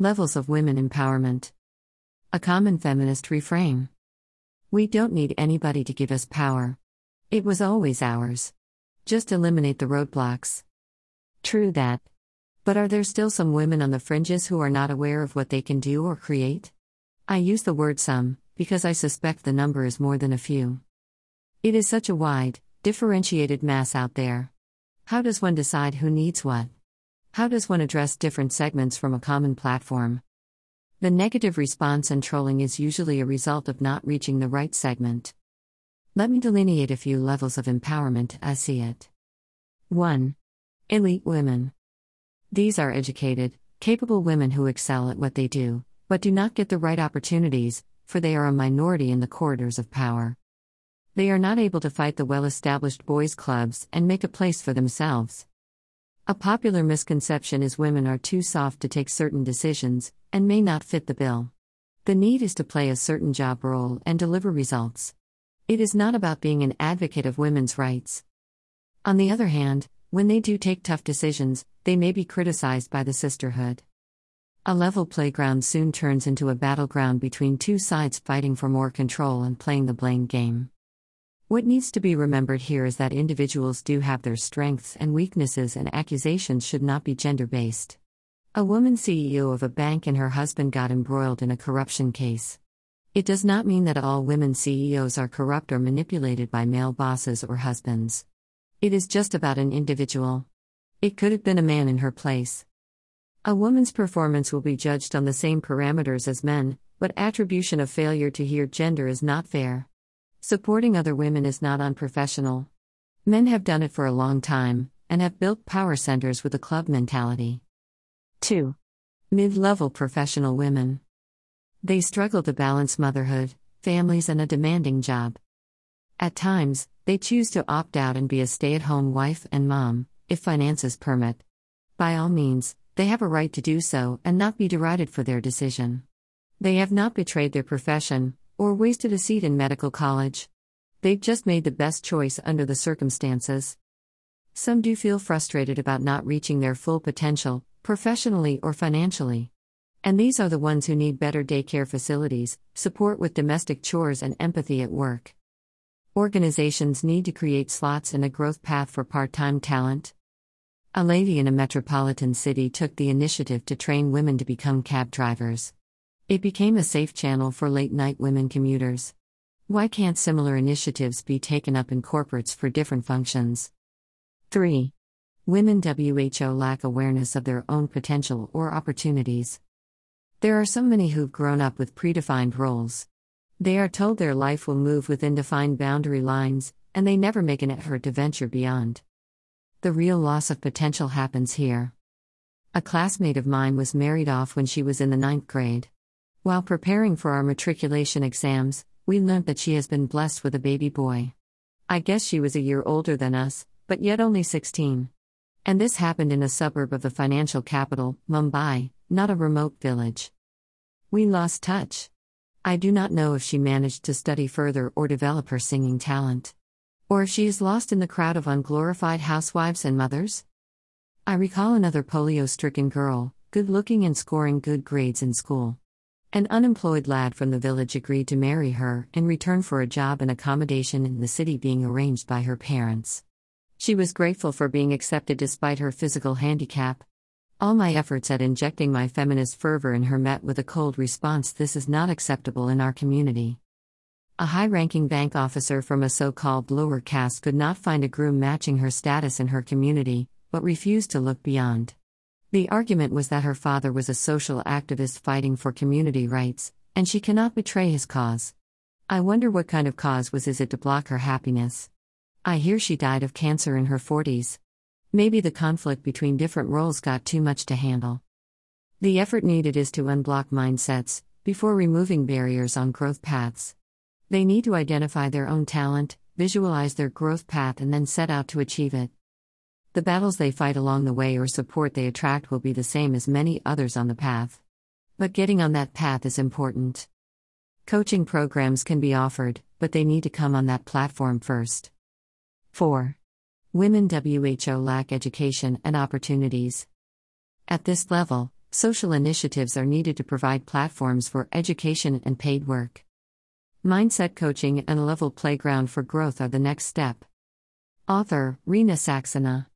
Levels of women empowerment. A common feminist refrain. We don't need anybody to give us power. It was always ours. Just eliminate the roadblocks. True that. But are there still some women on the fringes who are not aware of what they can do or create? I use the word some, because I suspect the number is more than a few. It is such a wide, differentiated mass out there. How does one decide who needs what? How does one address different segments from a common platform? The negative response and trolling is usually a result of not reaching the right segment. Let me delineate a few levels of empowerment as I see it. 1. Elite women. These are educated, capable women who excel at what they do, but do not get the right opportunities, for they are a minority in the corridors of power. They are not able to fight the well established boys' clubs and make a place for themselves. A popular misconception is women are too soft to take certain decisions and may not fit the bill. The need is to play a certain job role and deliver results. It is not about being an advocate of women's rights. On the other hand, when they do take tough decisions, they may be criticized by the sisterhood. A level playground soon turns into a battleground between two sides fighting for more control and playing the blame game. What needs to be remembered here is that individuals do have their strengths and weaknesses, and accusations should not be gender based. A woman CEO of a bank and her husband got embroiled in a corruption case. It does not mean that all women CEOs are corrupt or manipulated by male bosses or husbands. It is just about an individual. It could have been a man in her place. A woman's performance will be judged on the same parameters as men, but attribution of failure to here gender is not fair. Supporting other women is not unprofessional. Men have done it for a long time, and have built power centers with a club mentality. 2. Mid level professional women. They struggle to balance motherhood, families, and a demanding job. At times, they choose to opt out and be a stay at home wife and mom, if finances permit. By all means, they have a right to do so and not be derided for their decision. They have not betrayed their profession, or wasted a seat in medical college. They've just made the best choice under the circumstances. Some do feel frustrated about not reaching their full potential, professionally or financially. And these are the ones who need better daycare facilities, support with domestic chores, and empathy at work. Organizations need to create slots in a growth path for part time talent. A lady in a metropolitan city took the initiative to train women to become cab drivers. It became a safe channel for late night women commuters. Why can't similar initiatives be taken up in corporates for different functions? 3. Women WHO lack awareness of their own potential or opportunities. There are so many who've grown up with predefined roles. They are told their life will move within defined boundary lines, and they never make an effort to venture beyond. The real loss of potential happens here. A classmate of mine was married off when she was in the ninth grade. While preparing for our matriculation exams, we learnt that she has been blessed with a baby boy. I guess she was a year older than us, but yet only 16. And this happened in a suburb of the financial capital, Mumbai, not a remote village. We lost touch. I do not know if she managed to study further or develop her singing talent. Or if she is lost in the crowd of unglorified housewives and mothers. I recall another polio stricken girl, good looking and scoring good grades in school. An unemployed lad from the village agreed to marry her in return for a job and accommodation in the city being arranged by her parents. She was grateful for being accepted despite her physical handicap. All my efforts at injecting my feminist fervor in her met with a cold response this is not acceptable in our community. A high ranking bank officer from a so called lower caste could not find a groom matching her status in her community, but refused to look beyond. The argument was that her father was a social activist fighting for community rights, and she cannot betray his cause. I wonder what kind of cause was is it to block her happiness? I hear she died of cancer in her 40s. Maybe the conflict between different roles got too much to handle. The effort needed is to unblock mindsets before removing barriers on growth paths. They need to identify their own talent, visualize their growth path, and then set out to achieve it. The battles they fight along the way or support they attract will be the same as many others on the path. But getting on that path is important. Coaching programs can be offered, but they need to come on that platform first. 4. Women WHO lack education and opportunities. At this level, social initiatives are needed to provide platforms for education and paid work. Mindset coaching and a level playground for growth are the next step. Author Reena Saxena